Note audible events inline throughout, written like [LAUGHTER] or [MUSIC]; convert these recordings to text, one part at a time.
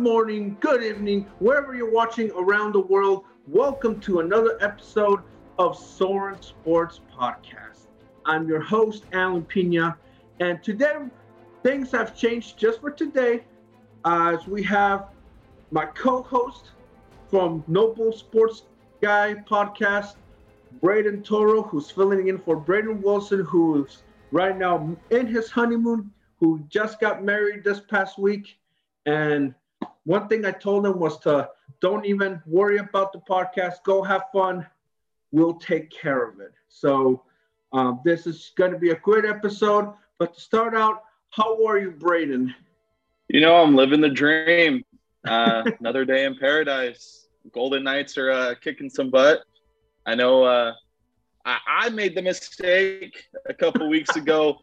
morning, good evening, wherever you're watching around the world. Welcome to another episode of Soren Sports Podcast. I'm your host, Alan Pina, and today things have changed just for today as we have my co host from Noble Sports Guy podcast, Braden Toro, who's filling in for Braden Wilson, who's right now in his honeymoon, who just got married this past week. And one thing I told him was to don't even worry about the podcast, go have fun. We'll take care of it. So, um, this is going to be a great episode. But to start out, how are you, Braden? You know, I'm living the dream. Uh, [LAUGHS] another day in paradise. Golden Knights are uh, kicking some butt. I know uh, I, I, made the mistake a couple weeks ago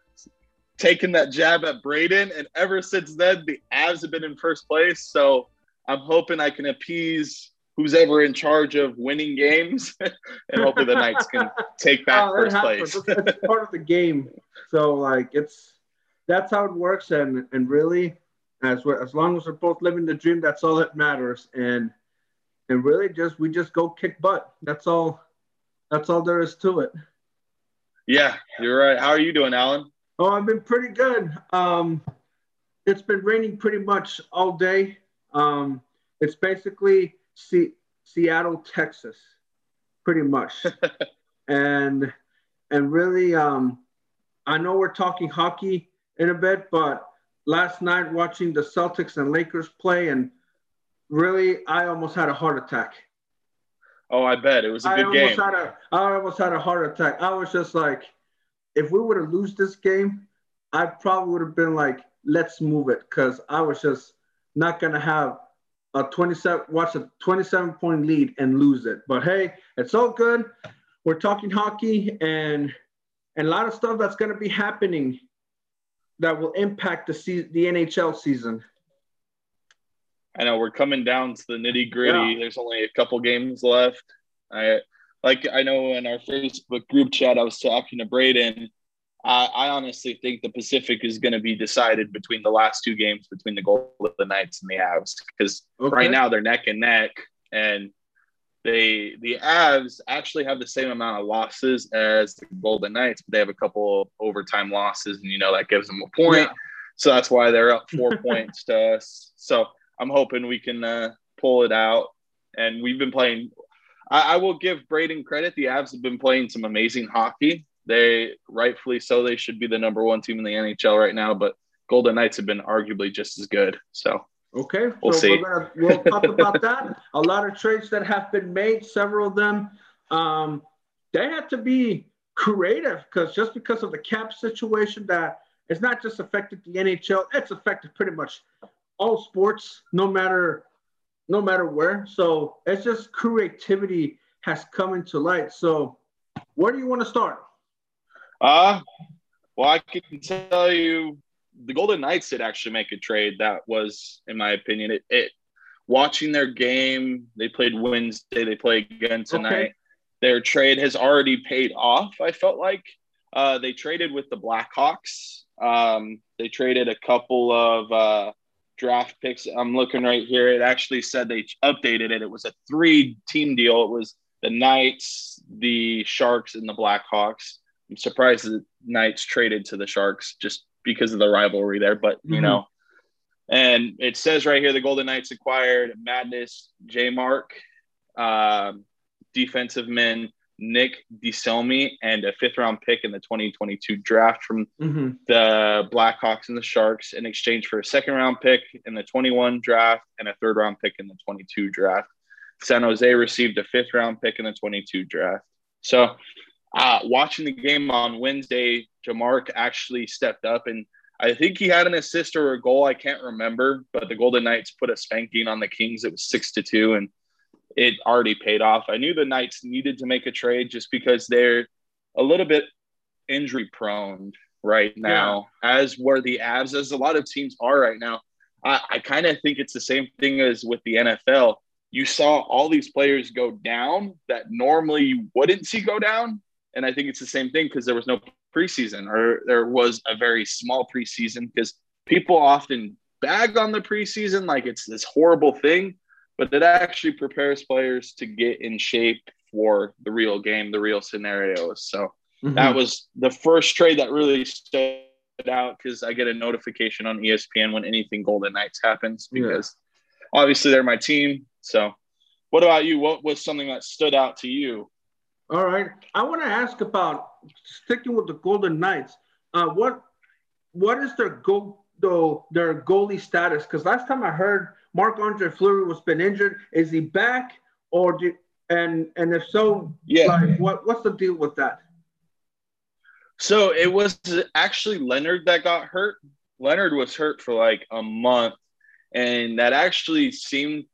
taking that jab at Braden, and ever since then, the Avs have been in first place. So I'm hoping I can appease who's ever in charge of winning games, [LAUGHS] and hopefully the Knights can [LAUGHS] take back oh, first place. it's part of the game. So like it's that's how it works, and and really, as we as long as we're both living the dream, that's all that matters. And and really, just we just go kick butt. That's all. That's all there is to it. Yeah, you're right. How are you doing, Alan? Oh, I've been pretty good. Um, it's been raining pretty much all day. Um, it's basically C- Seattle, Texas, pretty much, [LAUGHS] and and really, um, I know we're talking hockey in a bit, but last night watching the Celtics and Lakers play, and really, I almost had a heart attack. Oh, I bet it was a good I game. Had a, I almost had a heart attack. I was just like, if we were to lose this game, I probably would have been like, let's move it, because I was just not gonna have a 27 watch a 27 point lead and lose it. But hey, it's all good. We're talking hockey and and a lot of stuff that's gonna be happening that will impact the se- the NHL season. I know we're coming down to the nitty gritty. Yeah. There's only a couple games left. I like I know in our Facebook group chat I was talking to Braden. I, I honestly think the Pacific is going to be decided between the last two games between the Golden Knights and the Avs because okay. right now they're neck and neck, and they the Avs actually have the same amount of losses as the Golden Knights, but they have a couple of overtime losses, and you know that gives them a point. Yeah. So that's why they're up four [LAUGHS] points to us. So I'm hoping we can uh, pull it out. And we've been playing. I, I, will give Braden credit. The Avs have been playing some amazing hockey. They rightfully so. They should be the number one team in the NHL right now. But Golden Knights have been arguably just as good. So okay, we'll so see. Gonna, we'll talk about that. A lot of trades that have been made. Several of them. Um, they have to be creative because just because of the cap situation that it's not just affected the NHL, it's affected pretty much all sports, no matter no matter where. So it's just creativity has come into light. So where do you want to start? Uh well, I can tell you the Golden Knights did actually make a trade that was, in my opinion, it, it watching their game. They played Wednesday. They play again tonight. Okay. Their trade has already paid off. I felt like uh, they traded with the Blackhawks. Um, they traded a couple of uh, draft picks. I'm looking right here. It actually said they updated it. It was a three team deal. It was the Knights, the Sharks, and the Blackhawks. I'm surprised the Knights traded to the Sharks just because of the rivalry there, but you mm-hmm. know. And it says right here the Golden Knights acquired Mattias Janmark, uh, defensive men Nick DeSimone and a fifth round pick in the 2022 draft from mm-hmm. the Blackhawks and the Sharks in exchange for a second round pick in the 21 draft and a third round pick in the 22 draft. San Jose received a fifth round pick in the 22 draft. So, uh, watching the game on Wednesday, Janmark actually stepped up and I think he had an assist or a goal. I can't remember, but the Golden Knights put a spanking on the Kings. It was six to two, and it already paid off. I knew the Knights needed to make a trade just because they're a little bit injury prone right now, yeah. as were the Avs, as a lot of teams are right now. I, I kind of think it's the same thing as with the NFL. You saw all these players go down that normally you wouldn't see go down. And I think it's the same thing because there was no preseason or there was a very small preseason because people often bag on the preseason like it's this horrible thing, but it actually prepares players to get in shape for the real game, the real scenarios. So mm-hmm. that was the first trade that really stood out because I get a notification on ESPN when anything Golden Knights happens because yeah. obviously they're my team. So, what about you? What was something that stood out to you? All right, I want to ask about sticking with the Golden Knights. Uh, what what is their goal? Though their goalie status? Because last time I heard Marc Andre Fleury was been injured. Is he back, or do, and and if so, yeah, like, what what's the deal with that? So it was actually Leonard that got hurt. Leonard was hurt for like a month, and that actually seemed.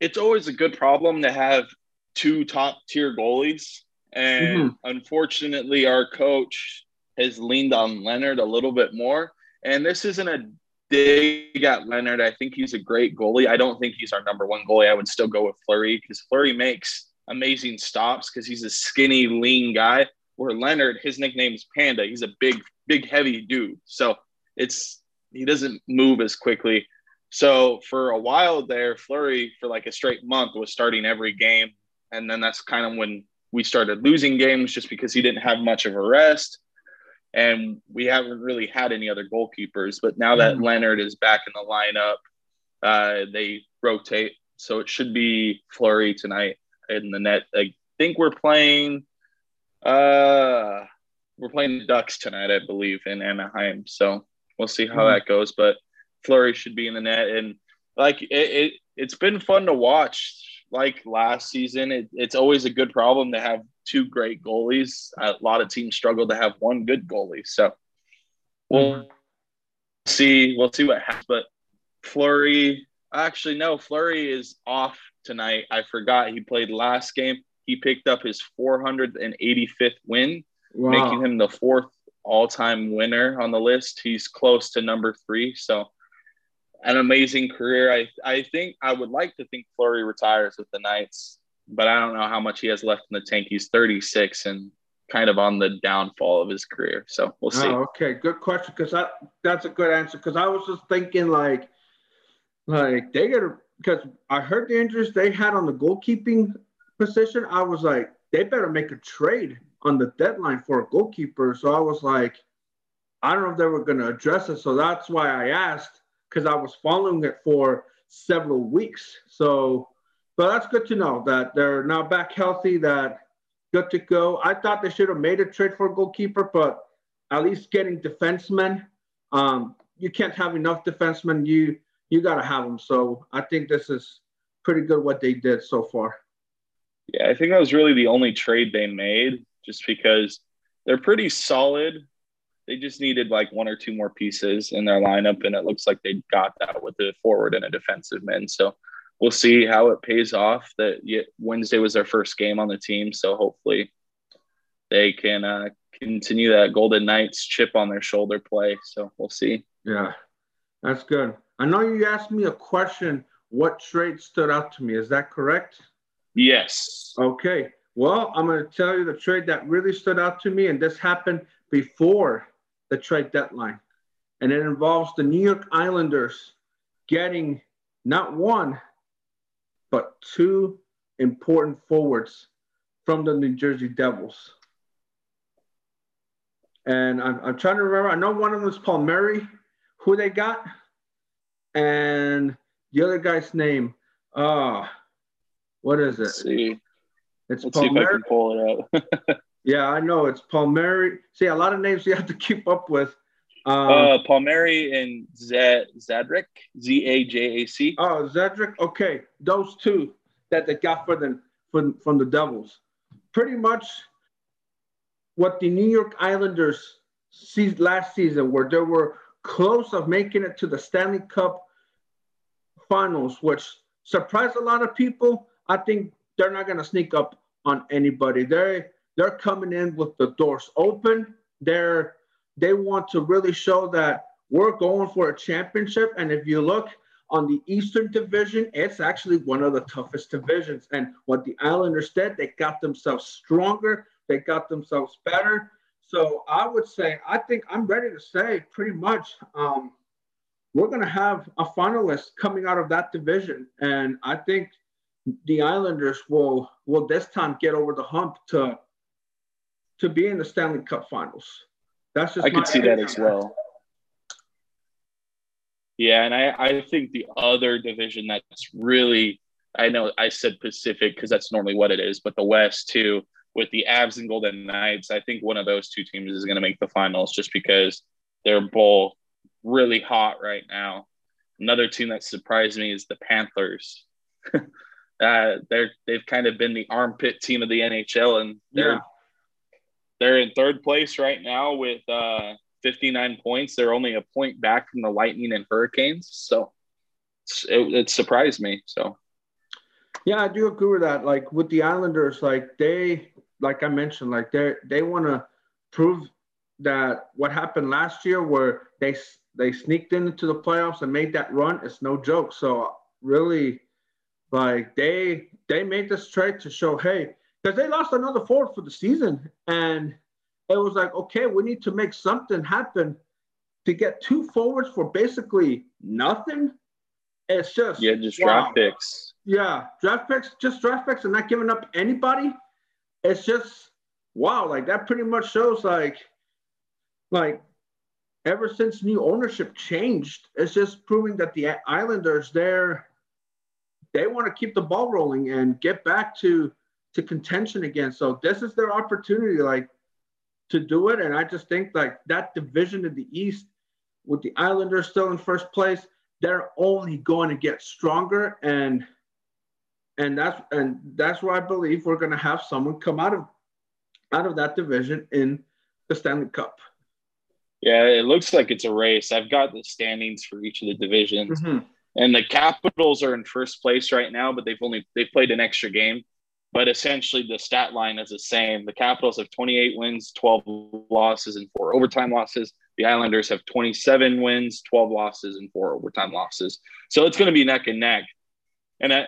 It's always a good problem to have two top tier goalies, and mm-hmm. unfortunately, our coach has leaned on Leonard a little bit more. And this isn't a dig at Leonard. I think he's a great goalie. I don't think he's our number one goalie. I would still go with Fleury because Fleury makes amazing stops because he's a skinny, lean guy. Where Leonard, his nickname is Panda. He's a big, big, heavy dude. So it's he doesn't move as quickly. So for a while there, Fleury for like a straight month was starting every game, and then that's kind of when we started losing games just because he didn't have much of a rest and we haven't really had any other goalkeepers. But now that mm. Leonard is back in the lineup, uh, they rotate, so it should be Fleury tonight in the net. I think we're playing. Uh, we're playing the Ducks tonight, I believe, in Anaheim. So we'll see how mm. that goes. But Fleury should be in the net, and like it, it it's been fun to watch. Like last season, it, it's always a good problem to have two great goalies. A lot of teams struggle to have one good goalie. So we'll hmm. see. We'll see what happens. But Fleury, actually, no, Fleury is off tonight. I forgot he played last game. He picked up his 485th win, wow. making him the fourth all time winner on the list. He's close to number three. So, an amazing career. I, I think I would like to think Fleury retires with the Knights but I don't know how much he has left in the tank. He's 36 and kind of on the downfall of his career. So we'll see. Oh, okay, good question. Because that that's a good answer. Because I was just thinking like, like they got because I heard the injuries they had on the goalkeeping position. I was like, they better make a trade on the deadline for a goalkeeper. So I was like, I don't know if they were going to address it. So that's why I asked because I was following it for several weeks. So but that's good to know that they're now back healthy, that good to go. I thought they should have made a trade for a goalkeeper, but at least getting defensemen. Um, you can't have enough defensemen. You you got to have them. So I think this is pretty good what they did so far. Yeah, I think that was really the only trade they made, just because they're pretty solid. They just needed like one or two more pieces in their lineup, and it looks like they got that with a forward and a defensive man. So we'll see how it pays off. That Wednesday was their first game on the team, so hopefully they can uh, continue that Golden Knights chip on their shoulder play. So we'll see. Yeah, that's good. I know you asked me a question. What trade stood out to me? Is that correct? Yes. Okay. Well, I'm going to tell you the trade that really stood out to me, and this happened before the trade deadline. And it involves the New York Islanders getting not one, but two important forwards from the New Jersey Devils. And I'm, I'm trying to remember. I know one of them is Palmieri, who they got, and the other guy's name. Ah, uh, what is it? Let's see. It's Let's Palmieri. see if I can pull it out. [LAUGHS] yeah, I know it's Palmieri. See, a lot of names you have to keep up with. Um, uh, Palmieri and Z- Zajac, Z A J A C. Oh, Zajac. Okay, those two that they got for the from, from the Devils. Pretty much what the New York Islanders seized last season, where they were close of making it to the Stanley Cup Finals, which surprised a lot of people. I think they're not going to sneak up on anybody. They they're coming in with the doors open. They're they want to really show that we're going for a championship. And if you look on the Eastern Division, it's actually one of the toughest divisions. And what the Islanders did, they got themselves stronger, they got themselves better. So I would say, I think I'm ready to say pretty much um, we're going to have a finalist coming out of that division, and I think the Islanders will will this time get over the hump to to be in the Stanley Cup Finals. That's just I could see that as well. Yeah, and I, I think the other division that's really I know I said Pacific because that's normally what it is, but the West too, with the Avs and Golden Knights, I think one of those two teams is going to make the finals just because they're both really hot right now. Another team that surprised me is the Panthers. [LAUGHS] uh, they're they've kind of been the armpit team of the NHL, and they're yeah. They're in third place right now with uh, 59 points. They're only a point back from the Lightning and Hurricanes, so it, it surprised me. So yeah, I do agree with that. Like with the Islanders, like they, like I mentioned, like they they want to prove that what happened last year, where they they sneaked into the playoffs and made that run, it's no joke. So really, like they they made this trade to show, hey, because they lost another forward for the season, and it was like, okay, we need to make something happen to get two forwards for basically nothing. It's just yeah, just wow. draft picks. Yeah, draft picks, just draft picks, and not giving up anybody. It's just wow, like that pretty much shows like like ever since new ownership changed, it's just proving that the Islanders they're they want to keep the ball rolling and get back to to contention again. So this is their opportunity, like to do it. And I just think like that division of the East with the Islanders still in first place, they're only going to get stronger and and that's and that's why I believe we're going to have someone come out of out of that division in the Stanley Cup. Yeah, it looks like it's a race. I've got the standings for each of the divisions. Mm-hmm. And the Capitals are in first place right now, but they've only they've played an extra game. But essentially the stat line is the same. The Capitals have 28 wins, 12 losses, and four overtime losses. The Islanders have 27 wins, 12 losses, and four overtime losses. So it's going to be neck and neck. And I,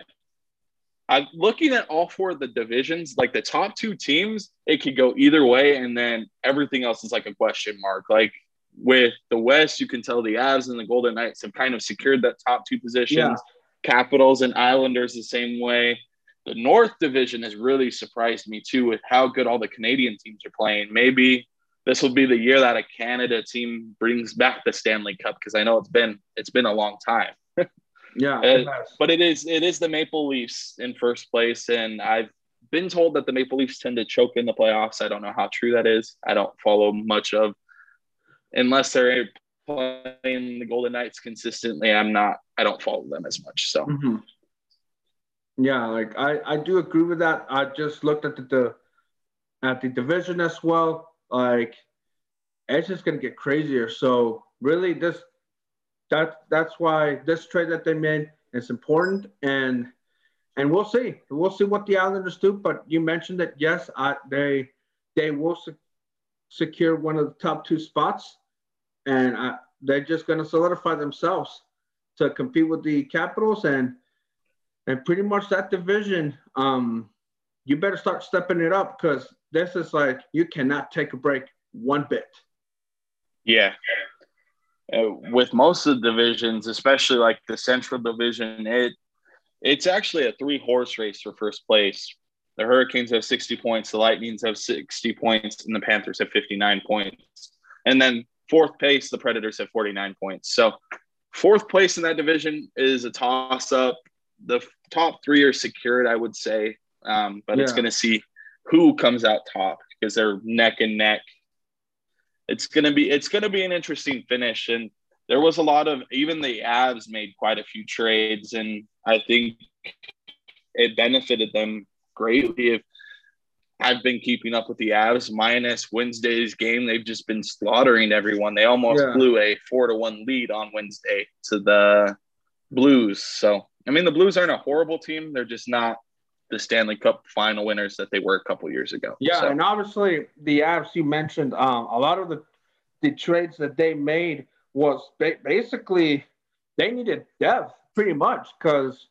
I'm looking at all four of the divisions, like the top two teams, it could go either way, and then everything else is like a question mark. Like with the West, you can tell the Avs and the Golden Knights have kind of secured that top two positions. Yeah. Capitals and Islanders the same way. The North Division has really surprised me too with how good all the Canadian teams are playing. Maybe this will be the year that a Canada team brings back the Stanley Cup because I know it's been it's been a long time. [LAUGHS] yeah, it uh, but it is it is the Maple Leafs in first place, and I've been told that the Maple Leafs tend to choke in the playoffs. I don't know how true that is. I don't follow much of unless they're playing the Golden Knights consistently, I'm not. I don't follow them as much. So. Mm-hmm. Yeah, like I, I do agree with that. I just looked at the, the at the division as well. Like it's just gonna get crazier. So really, this that that's why this trade that they made is important, and and we'll see. We'll see what the Islanders do. But you mentioned that yes, I, they they will secure one of the top two spots, and I, they're just to solidify themselves to compete with the Capitals and and pretty much that division. Um, you better start stepping it up because this is like you cannot take a break one bit. Yeah. Uh, with most of the divisions, especially like the Central Division, it it's actually a three horse race for first place the Hurricanes have 60 points, the Lightnings have 60 points, and the Panthers have 59 points. And then fourth place, the Predators have 49 points. So fourth place in that division is a toss up. The top three are secured, I would say, um, but yeah. it's going to see who comes out top because they're neck and neck. It's gonna be it's gonna be an interesting finish, and there was a lot of even the Avs made quite a few trades, and I think it benefited them greatly if I've been keeping up with the Avs minus Wednesday's game. They've just been slaughtering everyone. They almost yeah. blew a four to one lead on Wednesday to the Blues. So, I mean, the Blues aren't a horrible team. They're just not the Stanley Cup final winners that they were a couple years ago. Yeah. So. And obviously, the Avs you mentioned, um, a lot of the, the trades that they made was ba- basically they needed depth pretty much because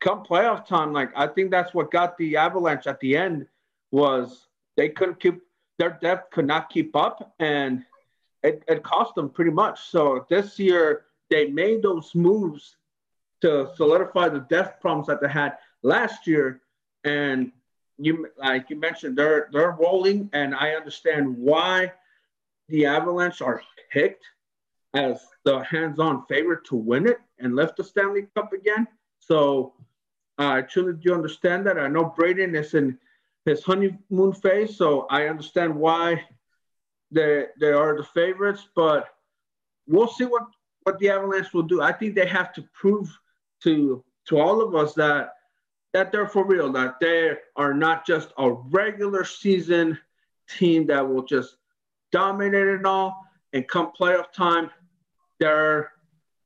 come playoff time, like I think that's what got the Avalanche at the end was they couldn't keep their depth could not keep up and it, it cost them pretty much. So this year they made those moves to solidify the depth problems that they had last year. And you like you mentioned, they're they're rolling, and I understand why the Avalanche are picked as the hands-on favorite to win it and lift the Stanley Cup again. So uh, I truly do understand that. I know Braden is in his honeymoon phase, so I understand why they they are the favorites. But we'll see what what the Avalanche will do. I think they have to prove to to all of us that that they're for real, that they are not just a regular season team that will just dominate it all and come playoff time, they're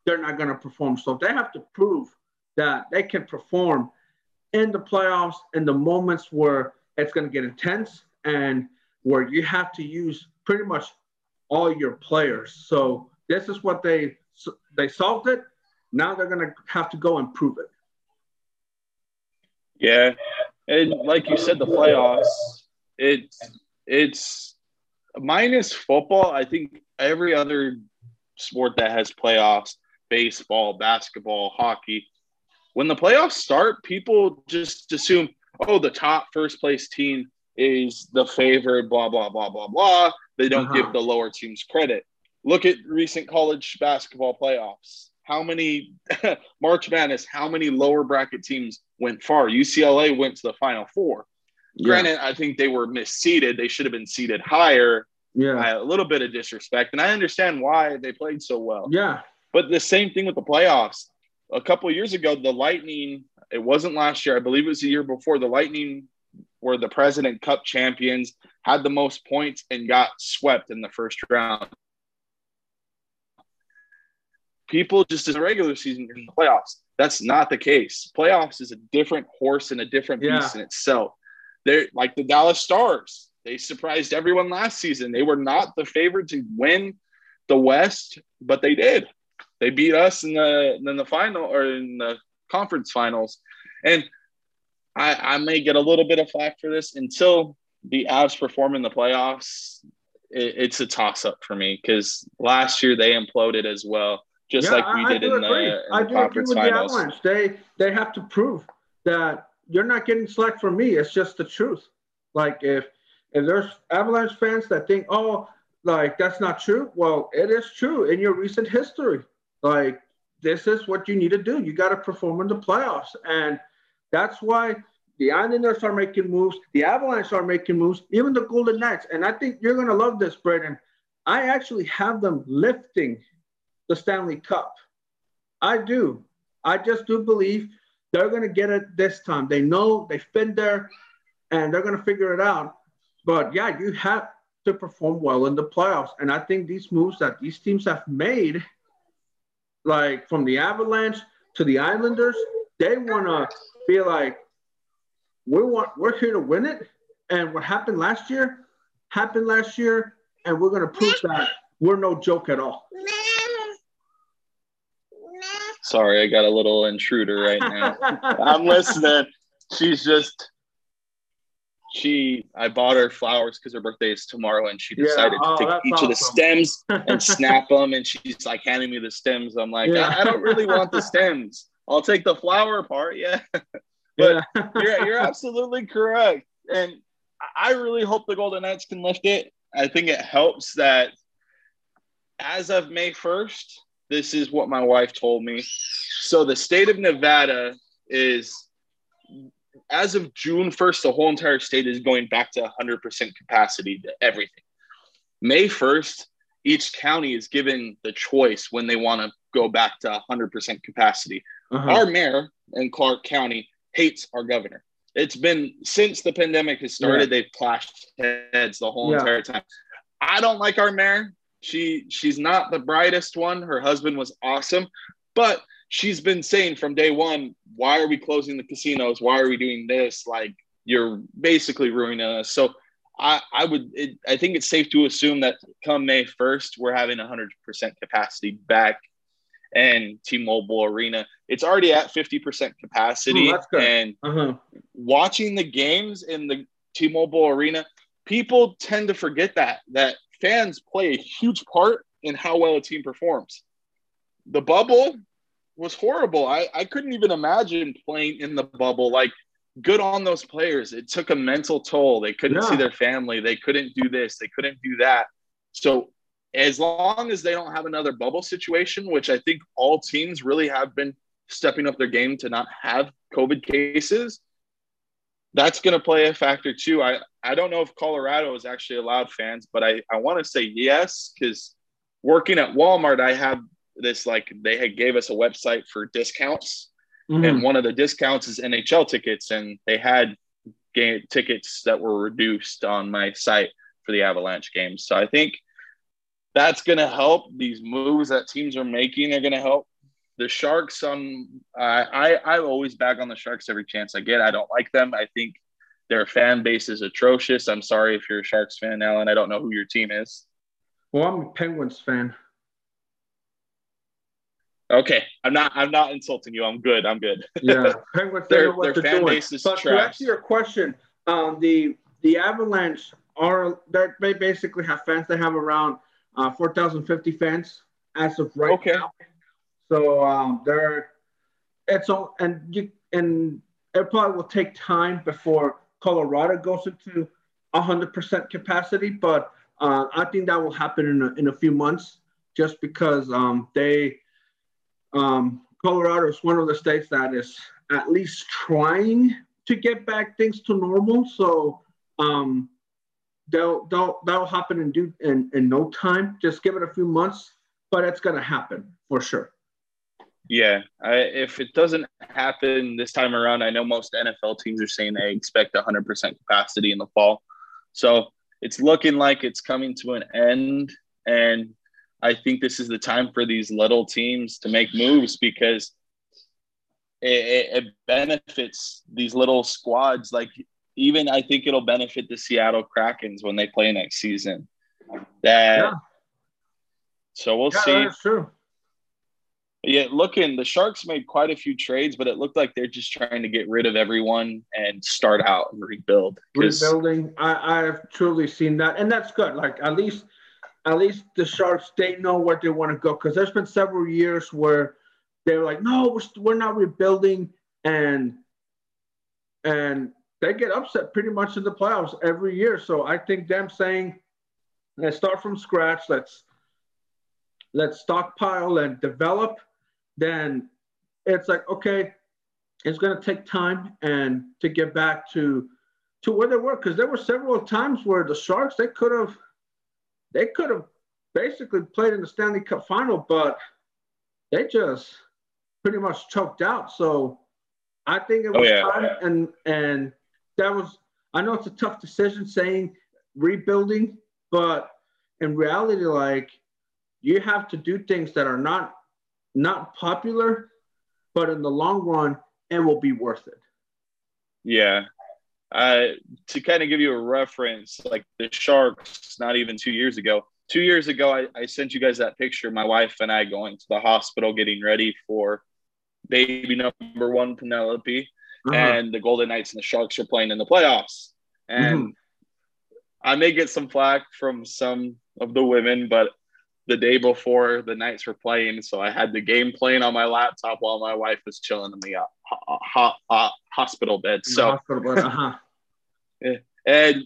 they're not going to perform. So they have to prove that they can perform in the playoffs in the moments where it's going to get intense and where you have to use pretty much all your players. So this is what they they solved it. Now they're going to have to go and prove it. Yeah, and like you said, the playoffs. It's it's minus football. I think every other sport that has playoffs, baseball, basketball, hockey, when the playoffs start, people just assume, oh, the top first place team is the favorite, blah, blah, blah, blah, blah. They don't uh-huh. give the lower teams credit. Look at recent college basketball playoffs. How many [LAUGHS] March Madness, how many lower bracket teams went far? UCLA went to the final four. Yeah. Granted, I think they were misseeded. They should have been seeded higher. Yeah. A little bit of disrespect. And I understand why they played so well. Yeah. But the same thing with the playoffs. A couple years ago, the Lightning, it wasn't last year, I believe it was the year before, the Lightning were the President Cup champions, had the most points, and got swept in the first round. People just in the regular season in the playoffs. That's not the case. Playoffs is a different horse and a different beast yeah. in itself. They're like the Dallas Stars. They surprised everyone last season. They were not the favorite to win the West, but they did. They beat us in the in the final or in the conference finals. And I, I may get a little bit of flack for this until the Avs perform in the playoffs. It, it's a toss up for me because last year they imploded as well, just yeah, like we I, did I in, the, in I the conference finals. The Avalanche. They they have to prove that you're not getting slack from me. It's just the truth. Like if if there's Avalanche fans that think, oh, like that's not true. Well, it is true in your recent history. Like this is what you need to do. You got to perform in the playoffs, and that's why the Islanders are making moves. The Avalanche are making moves. Even the Golden Knights. And I think you're gonna love this, Braden. I actually have them lifting the Stanley Cup. I do. I just do believe they're going to get it this time. They know they've been there and they're going to figure it out. But yeah, you have to perform well in the playoffs. And I think these moves that these teams have made, like from the Avalanche to the Islanders, they want to be like, we want, we're here to win it. And what happened last year happened last year. And we're going to prove that we're no joke at all. Sorry, I got a little intruder right now. I'm listening. She's just she I bought her flowers because her birthday is tomorrow and she decided yeah, oh, to take each awesome. of the stems and [LAUGHS] snap them and she's like handing me the stems. I'm like, yeah. I, I, don't really want the stems. I'll take the flower part, yeah. [LAUGHS] but yeah. [LAUGHS] you're you're absolutely correct. And I really hope the Golden Knights can lift it. I think it helps that as of May 1st, this is what my wife told me. So the state of Nevada is, as of June 1st, the whole entire state is going back to 100% capacity to everything. May 1st, each county is given the choice when they want to go back to 100% capacity. Uh-huh. Our mayor in Clark County hates our governor. It's been since the pandemic has started, yeah. they've clashed heads the whole yeah. entire time. I don't like our mayor she she's not the brightest one. Her husband was awesome, but she's been saying from day one, why are we closing the casinos? Why are we doing this? Like you're basically ruining us. So I, I would it, I think it's safe to assume that come May 1st, we're having 100% capacity back and T-Mobile Arena. It's already at 50% capacity. Ooh, and uh-huh. watching the games in the T-Mobile Arena, people tend to forget that that fans play a huge part in how well a team performs. the bubble was horrible. I, I couldn't even imagine playing in the bubble. Like, good on those players. It took a mental toll. They couldn't yeah. see their family. They couldn't do this. They couldn't do that. So, as long as they don't have another bubble situation, which I think all teams really have been stepping up their game to not have COVID cases, that's going to play a factor too. I, I don't know if Colorado has actually allowed fans, but I, I want to say yes because working at Walmart, I have this like they had gave us a website for discounts, mm-hmm. and one of the discounts is NHL tickets, and they had game tickets that were reduced on my site for the Avalanche games. So I think that's going to help. These moves that teams are making are going to help. The Sharks, um, I I always back on the Sharks every chance I get. I don't like them. I think their fan base is atrocious. I'm sorry if you're a Sharks fan, Alan. I don't know who your team is. Well, I'm a Penguins fan. Okay, I'm not. I'm not insulting you. I'm good. I'm good. yeah, [LAUGHS] Penguins. their their fan doing. base is but trash. to answer your question, um, the the Avalanche are they basically have fans. They have around uh, 4,050 fans as of right okay. now. So um, they're it's all and you and it probably will take time before Colorado goes into 100% capacity, but uh, I think that will happen in a, in a few months just because um, they um, Colorado is one of the states that is at least trying to get back things to normal. So um, they'll, they'll, that'll happen in, due, in, in no time. Just give it a few months, but it's going to happen for sure. Yeah, I, if it doesn't happen this time around, I know most NFL teams are saying they expect 100% capacity in the fall. So it's looking like it's coming to an end. And I think this is the time for these little teams to make moves because it, it, benefits these little squads. Like even I think it'll benefit the Seattle Krakens when they play next season. That yeah. so we'll yeah, see. That's true. Yeah, looking, the Sharks made quite a few trades, but it looked like they're just trying to get rid of everyone and start out and rebuild. Rebuilding, I, I've truly seen that, and that's good. Like at least at least the Sharks they know where they want to go because there's been several years where they're like, no, we're, we're not rebuilding, and and they get upset pretty much in the playoffs every year. So I think them saying, let's start from scratch, let's let's stockpile and develop, then it's like okay, it's going to take time and to get back to to where they were because there were several times where the Sharks they could have they could have basically played in the Stanley Cup final, but they just pretty much choked out. So I think it oh, was oh, yeah. time, and and that was. I know it's a tough decision saying rebuilding, but in reality, like you have to do things that are not not popular, but in the long run, it will be worth it. Yeah, uh, to kind of give you a reference, like the Sharks, not even two years ago. Two years ago, I, I sent you guys that picture. My wife and I going to the hospital, getting ready for baby number one, Penelope, uh-huh. and the Golden Knights and the Sharks are playing in the playoffs. And mm-hmm. I may get some flack from some of the women, but the day before the Knights were playing, so I had the game playing on my laptop while my wife was chilling in the uh, ho- ho- hospital bed. So, hospital bed, uh-huh. [LAUGHS] and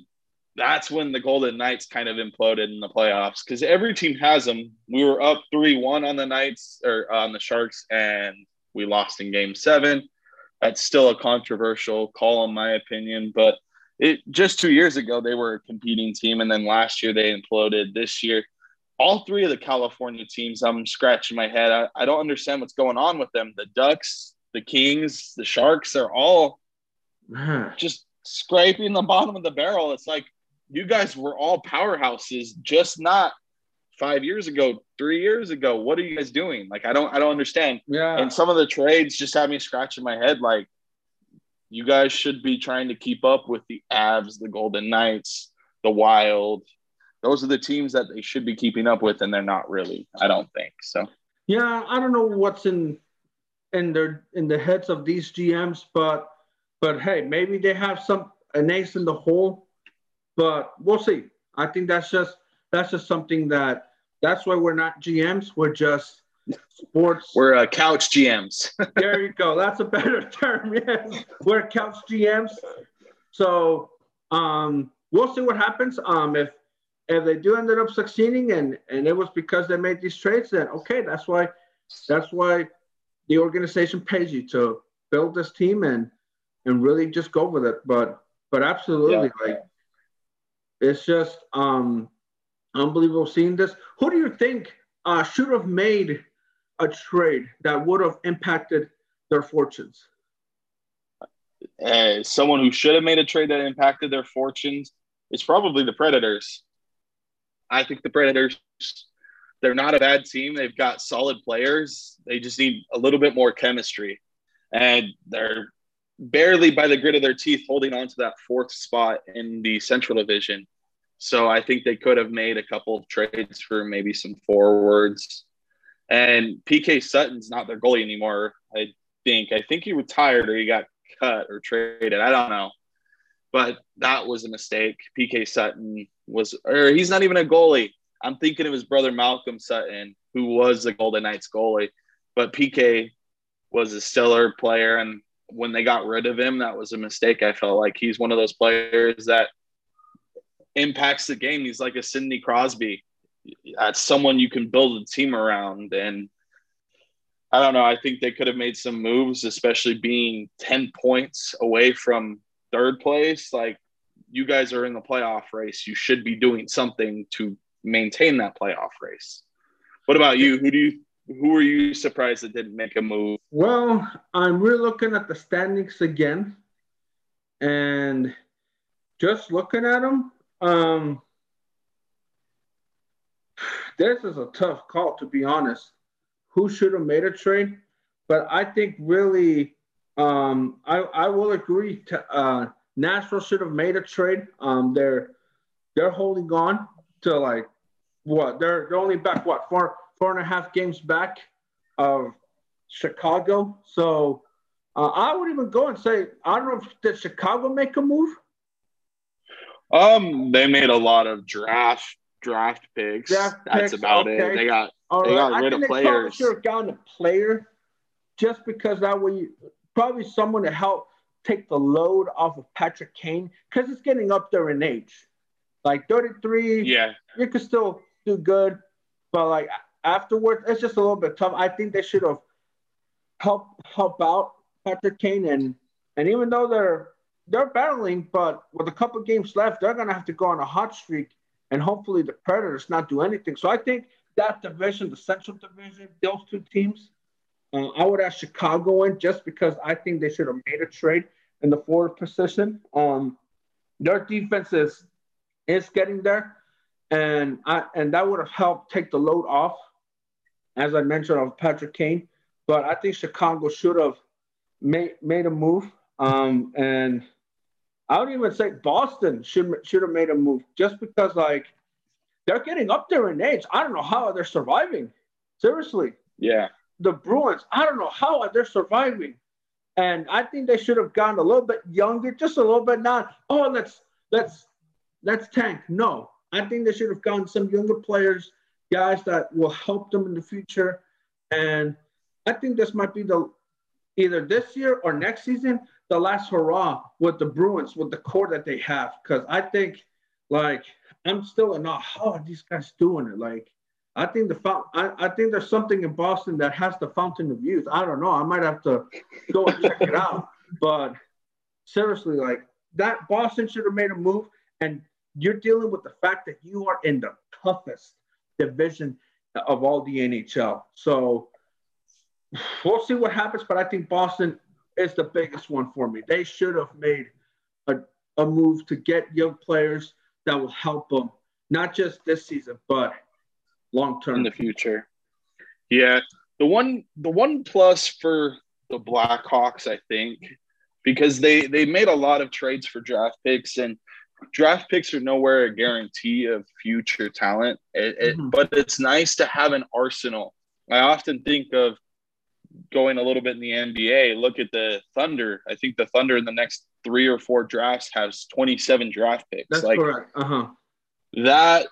that's when the Golden Knights kind of imploded in the playoffs because every team has them. We were up three one on the Knights or on the Sharks, and we lost in Game Seven. That's still a controversial call, in my opinion, but it just two years ago they were a competing team, and then last year they imploded. This year all three of the California teams, I'm scratching my head. I, I don't understand what's going on with them. The Ducks, the Kings, the Sharks are all [SIGHS] just scraping the bottom of the barrel. It's like you guys were all powerhouses, just not five years ago, three years ago. What are you guys doing? Like I don't I don't understand. Yeah. And some of the trades just have me scratching my head like you guys should be trying to keep up with the Avs, the Golden Knights, the Wild, those are the teams that they should be keeping up with, and they're not really. I don't think so. Yeah, I don't know what's in in their in the heads of these GMs, but but hey, maybe they have some an ace in the hole, but we'll see. I think that's just that's just something that that's why we're not GMs. We're just sports. We're uh, couch GMs. [LAUGHS] there you go. That's a better term. Yes, we're couch GMs. So um, we'll see what happens. Um, if if they do ended up succeeding and and it was because they made these trades, then okay, that's why that's why the organization pays you to build this team and and really just go with it. But but absolutely, yeah. like it's just um unbelievable seeing this. Who do you think uh, should have made a trade that would have impacted their fortunes? Uh, someone who should have made a trade that impacted their fortunes is probably the Predators. I think the Predators, they're not a bad team. They've got solid players. They just need a little bit more chemistry. And they're barely by the grit of their teeth holding on to that fourth spot in the Central Division. So I think they could have made a couple of trades for maybe some forwards. And PK Subban's not their goalie anymore. I think. I think he retired or he got cut or traded. I don't know. But that was a mistake. PK Subban was, or he's not even a goalie. I'm thinking of his brother Malcolm Subban, who was the Golden Knights goalie. But PK was a stellar player. And when they got rid of him, that was a mistake. I felt like he's one of those players that impacts the game. He's like a Sidney Crosby. That's someone you can build a team around. And I don't know. I think they could have made some moves, especially being 10 points away from third place. Like you guys are in the playoff race. You should be doing something to maintain that playoff race. What about you? Who do you who are you surprised that didn't make a move? Well, I'm really looking at the standings again. And just looking at them, um, this is a tough call, to be honest. Who should have made a trade? But I think really, um, I, I will agree. To, uh, Nashville should have made a trade. Um, they're they're holding on to like what they're they're only back what four four and a half games back of Chicago. So uh, I would even go and say I don't know if did Chicago make a move. Um, they made a lot of draft draft picks. Draft That's picks, about okay. it. They got All they right. got rid of players. Should have gotten a player, just because that way you, probably someone to help take the load off of Patrick Kane because it's getting up there in age. Like 33, yeah, you could still do good, but like afterwards, it's just a little bit tough. I think they should have helped help out Patrick Kane and and even though they're they're battling, but with a couple games left, they're gonna have to go on a hot streak, and hopefully the Predators not do anything. So I think that division, the Central Division, those two teams, uh, I would ask Chicago in just because I think they should have made a trade in the forward position. Um, their defense is is getting there, and I and that would have helped take the load off, as I mentioned, of Patrick Kane. But I think Chicago should have made made a move. Um, and I would even say Boston should should have made a move just because like they're getting up there in age. I don't know how they're surviving. Seriously. Yeah. The Bruins, I don't know how they're surviving. And I think they should have gone a little bit younger, just a little bit not, oh, let's let's let's tank. No. I think they should have gone some younger players, guys that will help them in the future. And I think this might be the either this year or next season the last hurrah with the Bruins with the core that they have. Because I think, like, I'm still in awe. How are these guys doing it? Like, I think the I, I think there's something in Boston that has the fountain of youth. I don't know. I might have to go and check it out. But seriously, like that Boston should have made a move. And you're dealing with the fact that you are in the toughest division of all the NHL. So we'll see what happens. But I think Boston is the biggest one for me. They should have made a, a move to get young players that will help them, not just this season, but long term in the future. Yeah, the one the one plus for the Blackhawks, I think, because they they made a lot of trades for draft picks and draft picks are nowhere a guarantee of future talent. It, it, mm-hmm. But it's nice to have an arsenal. I often think of going a little bit in the NBA, look at the Thunder. I think the Thunder in the next three or four drafts has 27 draft picks. That's like, correct. Uh huh. That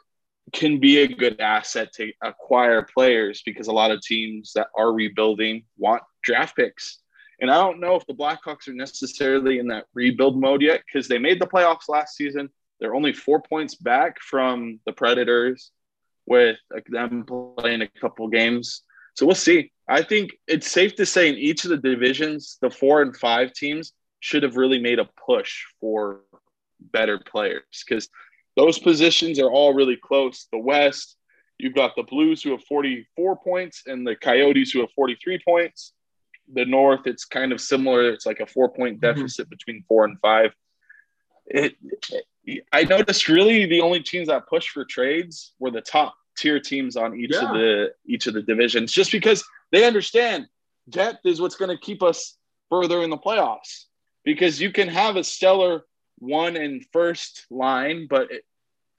can be a good asset to acquire players because a lot of teams that are rebuilding want draft picks. And I don't know if the Blackhawks are necessarily in that rebuild mode yet because they made the playoffs last season. They're only four points back from the Predators with them playing a couple games. So we'll see. I think it's safe to say in each of the divisions, the four and five teams should have really made a push for better players because those positions are all really close. The West, you've got the Blues who have 44 points and the Coyotes who have 43 points. The North, it's kind of similar. It's like a four point mm-hmm. deficit mm-hmm. between four and five. It, it, I noticed really the only teams that pushed for trades were the top tier teams on each yeah. of the each of the divisions, just because they understand depth is what's going to keep us further in the playoffs. Because you can have a stellar one and first line, but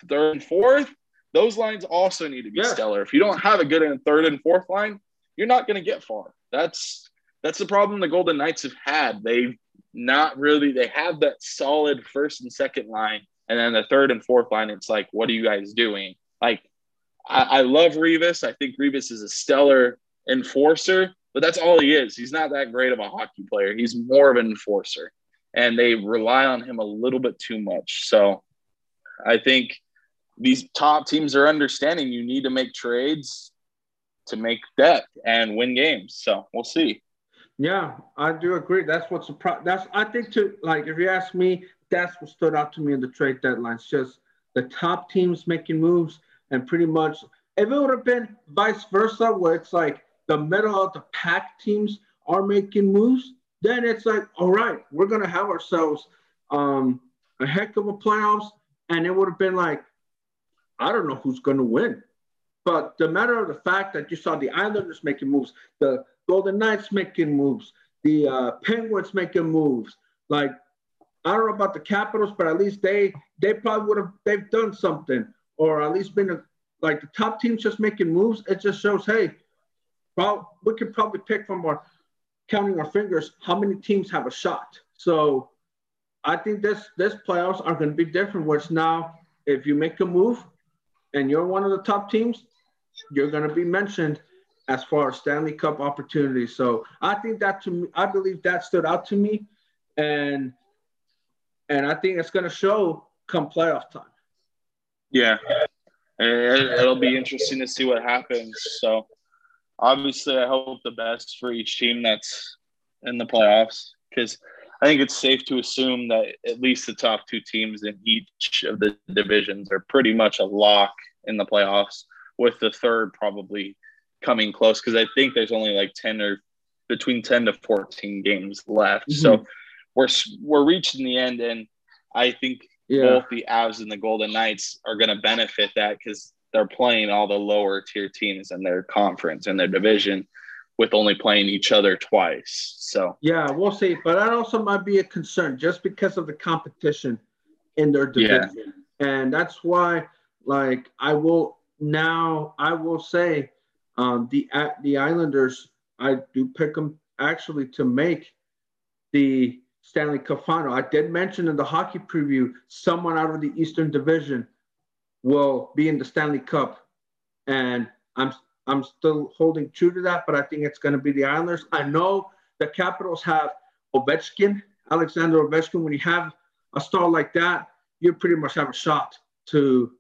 third and fourth, those lines also need to be yeah. stellar. If you don't have a good in third and fourth line, you're not going to get far. That's that's the problem the Golden Knights have had. They've not really they have that solid first and second line, and then the third and fourth line, it's like, what are you guys doing? Like, I, I love Reaves. I think Reaves is a stellar enforcer, but that's all he is. He's not that great of a hockey player. He's more of an enforcer and they rely on him a little bit too much. So I think these top teams are understanding you need to make trades to make depth and win games. So we'll see. Yeah, I do agree. That's what's surprised. That's I think to like if you ask me, that's what stood out to me in the trade deadlines. Just the top teams making moves and pretty much if it would have been vice versa, where it's like the middle of the pack teams are making moves, then it's like, all right, we're gonna have ourselves um, a heck of a playoffs, and it would have been like, I don't know who's gonna win. But the matter of the fact that you saw the Islanders making moves, the Golden Knights making moves, the uh, Penguins making moves, like I don't know about the Capitals, but at least they they probably would have they've done something, or at least been a, like the top teams just making moves. It just shows, hey, well, we could probably pick from our counting our fingers how many teams have a shot. So I think this this playoffs are going to be different. Where it's now, if you make a move and you're one of the top teams, you're going to be mentioned as far as Stanley Cup opportunities. So I think that to me, I believe that stood out to me, and and I think it's going to show come playoff time. Yeah, it'll be interesting to see what happens. So obviously, I hope the best for each team that's in the playoffs because I think it's safe to assume that at least the top two teams in each of the divisions are pretty much a lock in the playoffs, with the third probably coming close because I think there's only like 10 or between 10 to 14 games left. Mm-hmm. So we're we're reaching the end and I think yeah. both the Avs and the Golden Knights are going to benefit that cuz they're playing all the lower tier teams in their conference and their division with only playing each other twice. So yeah, we'll see. But that also might be a concern just because of the competition in their division. Yeah. And that's why, like, I will now I will say um, the the Islanders I do pick them actually to make the Stanley Cup final. I did mention in the hockey preview someone out of the Eastern Division will be in the Stanley Cup. And I'm I'm still holding true to that, but I think it's going to be the Islanders. I know the Capitals have Ovechkin, Alexander Ovechkin. When you have a star like that, you pretty much have a shot to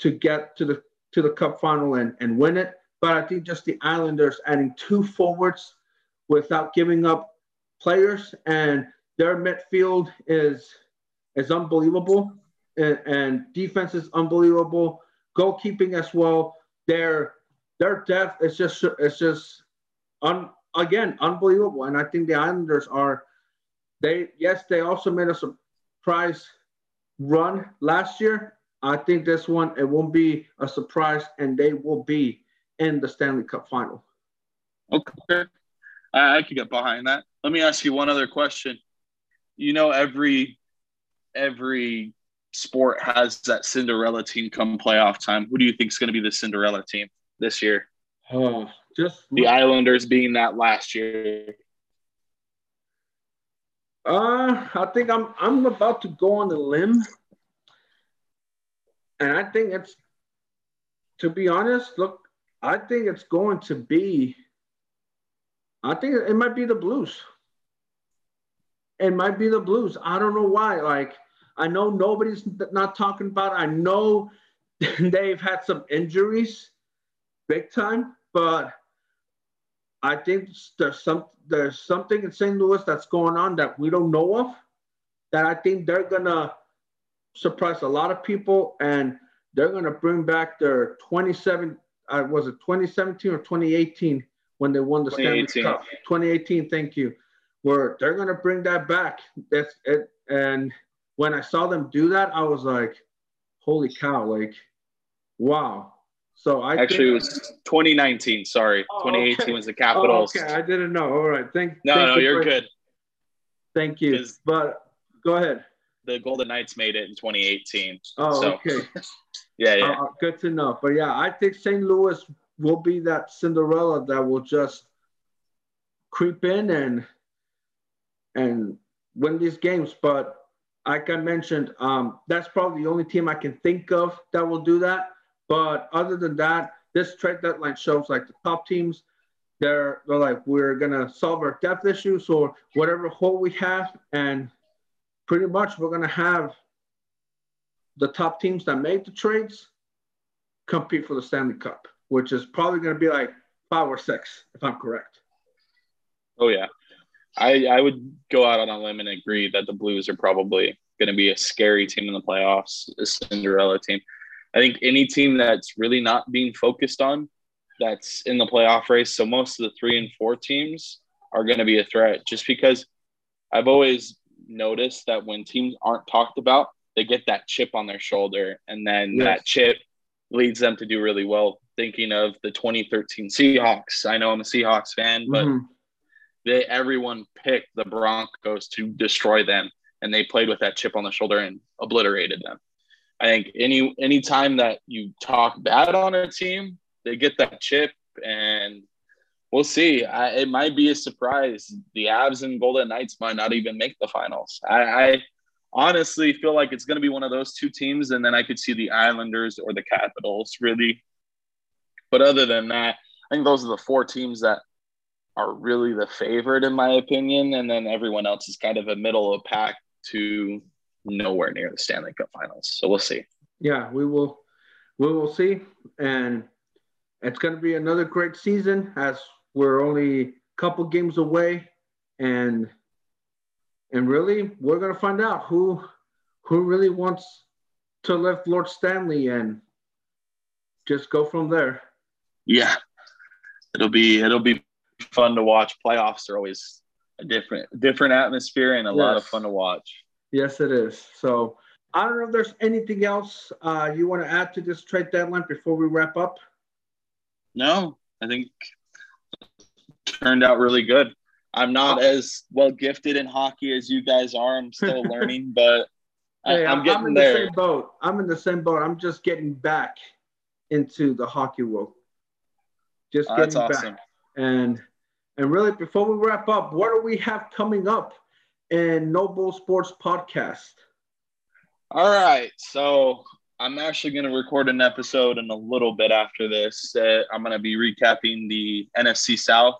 to get to the to the Cup final and, and win it. But I think just the Islanders adding two forwards without giving up players and their midfield is is unbelievable and, and defense is unbelievable. Goalkeeping as well. Their their depth is just it's just un, again unbelievable. And I think the Islanders are they yes they also made a surprise run last year. I think this one it won't be a surprise, and they will be in the Stanley Cup final. Okay, I, I could get behind that. Let me ask you one other question. You know, every every sport has that Cinderella team come playoff time. Who do you think is going to be the Cinderella team this year? Oh, just the Islanders being that last year. Uh, I think I'm I'm about to go on the limb, and I think it's to be honest, look, I think it's going to be. I think it might be the Blues. It might be the Blues. I don't know why. Like, I know nobody's not talking about. It. I know [LAUGHS] they've had some injuries, big time, but I think there's some there's something in St. Louis that's going on that we don't know of. That I think they're gonna surprise a lot of people, and they're gonna bring back their 27. Uh, was it 2017 or 2018 when they won the Stanley Cup? 2018. Thank you. Where they're gonna bring that back. That's it. And when I saw them do that, I was like, "Holy cow!" Like, wow so I actually it was 2019. Sorry, oh, 2018 okay. was the Capitals. Oh, okay, I didn't know. All right, thank. No, thank no, you are good. Thank you. But go ahead. The Golden Knights made it in 2018. Oh, so. okay. [LAUGHS] yeah, yeah. Uh, good to know. But yeah, I think St. Louis will be that Cinderella that will just creep in and and win these games. But like I mentioned, um, that's probably the only team I can think of that will do that. But other than that, this trade deadline shows like the top teams, they're, they're like, we're going to solve our depth issues or whatever hole we have. And pretty much we're going to have the top teams that made the trades compete for the Stanley Cup, which is probably going to be like five or six, if I'm correct. Oh, yeah. I, I would go out on a limb and agree that the Blues are probably going to be a scary team in the playoffs, a Cinderella team. I think any team that's really not being focused on that's in the playoff race. So most of the three and four teams are going to be a threat just because I've always noticed that when teams aren't talked about, they get that chip on their shoulder. And then yes. that chip leads them to do really well. Thinking of the 2013 Seahawks. I know I'm a Seahawks fan, but mm-hmm. They everyone picked the Broncos to destroy them. And they played with that chip on the shoulder and obliterated them. I think any any time that you talk bad on a team, they get that chip, and we'll see. I, it might be a surprise. The Avs and Golden Knights might not even make the finals. I, I honestly feel like it's going to be one of those two teams, and then I could see the Islanders or the Capitals really. But other than that, I think those are the four teams that are really the favorite in my opinion, and then everyone else is kind of a middle of pack to nowhere near the Stanley Cup Finals. So we'll see. Yeah, we will. We will see, and it's going to be another great season as we're only a couple games away, and and really we're going to find out who who really wants to lift Lord Stanley and just go from there. Yeah, it'll be it'll be fun to watch. Playoffs are always a different different atmosphere and a yes. lot of fun to watch. Yes, it is. So I don't know if there's anything else uh, you want to add to this trade deadline before we wrap up. No, I think turned out really good. I'm not as well gifted in hockey as you guys are. I'm still [LAUGHS] learning, but hey, I, am getting I'm in there. the same boat. I'm in the same boat. I'm just getting back into the hockey world. Just oh, getting awesome. back. And and really, before we wrap up, what do we have coming up in Noble Sports Podcast. All right. So I'm actually going to record an episode in a little bit after this. Uh, I'm going to be recapping the NFC South.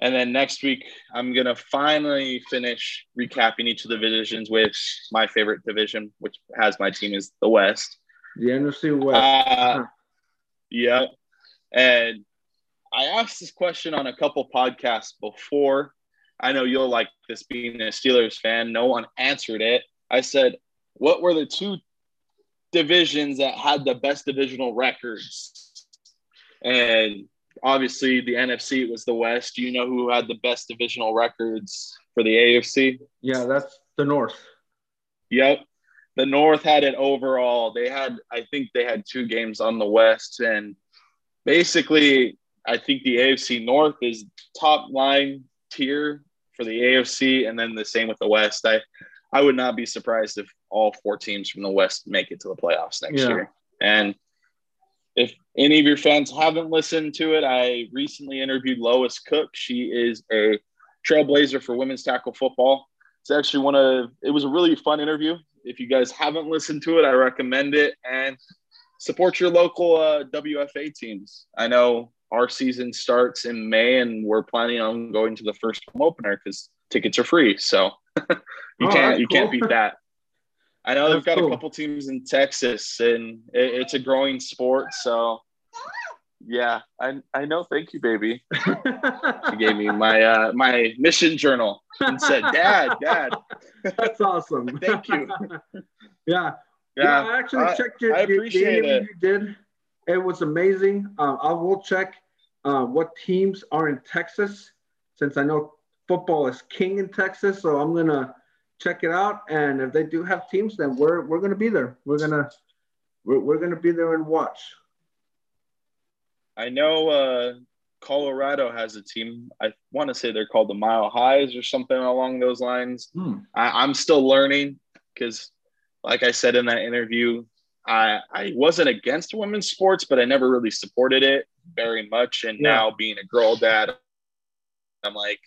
And then next week, I'm going to finally finish recapping each of the divisions which my favorite division, which has my team is the West. The NFC West. Uh, yeah. And I asked this question on a couple podcasts before I know you'll like this being a Steelers fan. No one answered it. I said, what were the two divisions that had the best divisional records? And obviously, the NFC was the West. Do you know who had the best divisional records for the AFC? Yeah, that's the North. Yep. The North had it overall. They had, I think they had two games on the West. And basically, I think the AFC North is top line tier for the AFC, and then the same with the West. I I would not be surprised if all four teams from the West make it to the playoffs next yeah. year. And if any of your fans haven't listened to it, I recently interviewed Lois Cook. She is a trailblazer for women's tackle football. It's actually one of it was a really fun interview. If you guys haven't listened to it, I recommend it. And support your local uh, WFA teams. I know our season starts in May, and we're planning on going to the first home opener because tickets are free. So [LAUGHS] you Oh, can't you can't beat that. I know they've got cool. a couple teams in Texas, and it, it's a growing sport. So yeah, I I know. Thank you, baby. She gave me my uh, my mission journal and said, "Dad, Dad, [LAUGHS] That's awesome. [LAUGHS] Thank you. yeah. yeah." I actually I- checked your, I your- appreciate interview it. you did. It was amazing. Uh, I will check uh, what teams are in Texas since I know football is king in Texas. So I'm gonna check it out, and if they do have teams, then we're we're gonna be there. We're gonna we're, we're gonna be there and watch. I know uh, Colorado has a team. I want to say they're called the Mile Highs or something along those lines. Hmm. I, I'm still learning because, like I said in that interview, I I wasn't against women's sports, but I never really supported it very much. And Yeah. now being a girl dad, I'm like,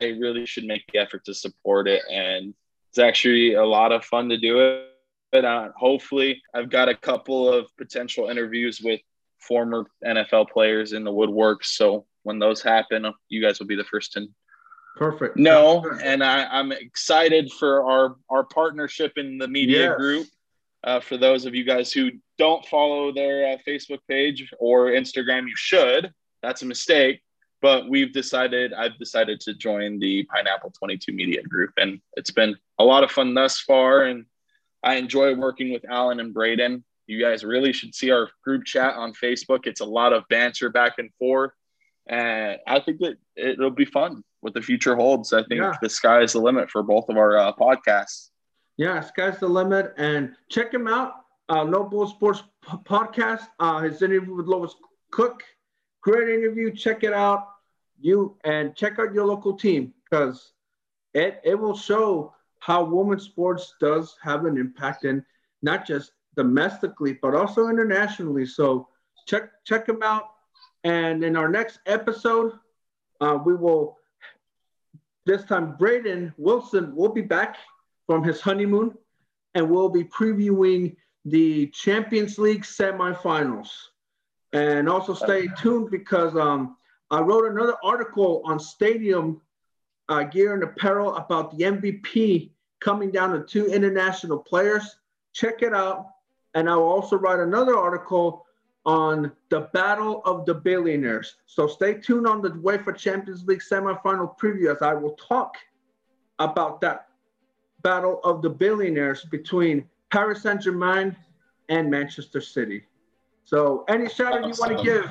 I really should make the effort to support it, and it's actually a lot of fun to do it. But uh, hopefully, I've got a couple of potential interviews with former NFL players in the woodworks. So when those happen, you guys will be the first to Perfect. no, and I, I'm excited for our our partnership in the media Yes. group. Uh, for those of you guys who don't follow their uh, Facebook page or Instagram, you should. That's a mistake, but we've decided. I've decided to join the Pineapple 22 Media Group, and it's been a lot of fun thus far. And I enjoy working with Alan and Braden. You guys really should see our group chat on Facebook. It's a lot of banter back and forth, and I think that it'll be fun what the future holds. I think Yeah. the sky is the limit for both of our uh, podcasts. Yeah, sky's the limit. And check them out. Uh, No Bull Sports p- podcast. Uh, his interview with Lois Cook. Great interview. Check it out. You and check out your local team because it, it will show how women's sports does have an impact and not just domestically but also internationally. So check check him out. And in our next episode, uh, we will this time Braden Wilson will be back from his honeymoon, and we'll be previewing the Champions League semifinals. And also stay tuned because um, I wrote another article on stadium uh, gear and apparel about the MVP coming down to two international players. Check it out. And I will also write another article on the Battle of the Billionaires. So stay tuned on the UEFA Champions League semifinal preview as I will talk about that battle of the billionaires between Paris Saint Germain and Manchester City. So, any shout out you want to give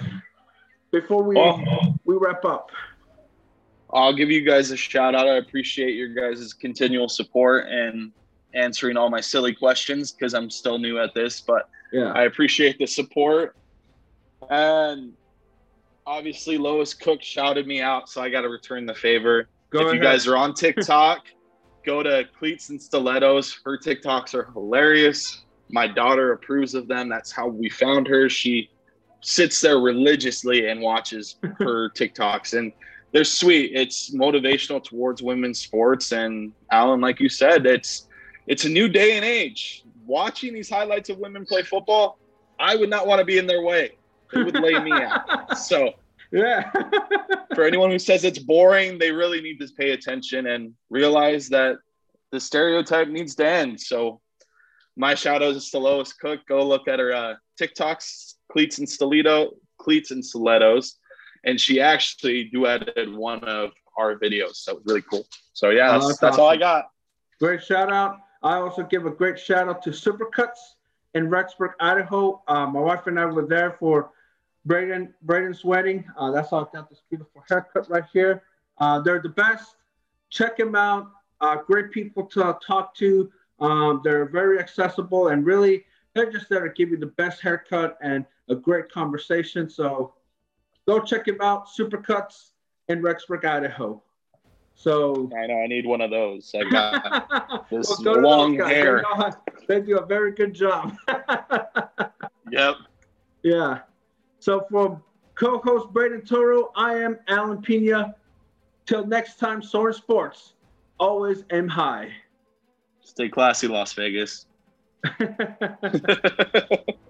before we Well, we wrap up? I'll give you guys a shout out. I appreciate your guys' continual support and answering all my silly questions because I'm still new at this, but Yeah, I appreciate the support. And obviously, Lois Cook shouted me out, so I got to return the favor. go if ahead. you guys are on TikTok, go to Cleats and Stilettos. Her TikToks are hilarious. My daughter approves of them. That's how we found her. She sits there religiously and watches [LAUGHS] her TikToks, and they're sweet. It's motivational towards women's sports. And Alan, like you said, it's it's a new day and age. Watching these highlights of women play football, I would not want to be in their way. It would lay me out. [LAUGHS] So yeah, [LAUGHS] for anyone who says it's boring, they really need to pay attention and realize that the stereotype needs to end. So my shout out is to Lois Cook. Go look at her uh, TikToks, cleats and stiletto, cleats and stilettos, and she actually duetted one of our videos. That was really cool. So yeah, Oh, that's, that's that's all I got. great shout out. I also give a great shout out to Supercuts in Rexburg, Idaho. Uh, my wife and I were there for Braden Braden's wedding. Uh, that's how I got this beautiful haircut right here. Uh, they're the best. Check them out. Uh, great people to talk to. Um, they're very accessible and really they're just there to give you the best haircut and a great conversation. So go check them out. Supercuts in Rexburg, Idaho. So I know I need one of those. I got [LAUGHS] this Well, go to those long hair. They, do a very good job. [LAUGHS] Yep. yeah. So for co-host Braden Toro, I am Alan Pina. Till next time, Soren Sports. Always aim high. Stay classy, Las Vegas. [LAUGHS] [LAUGHS]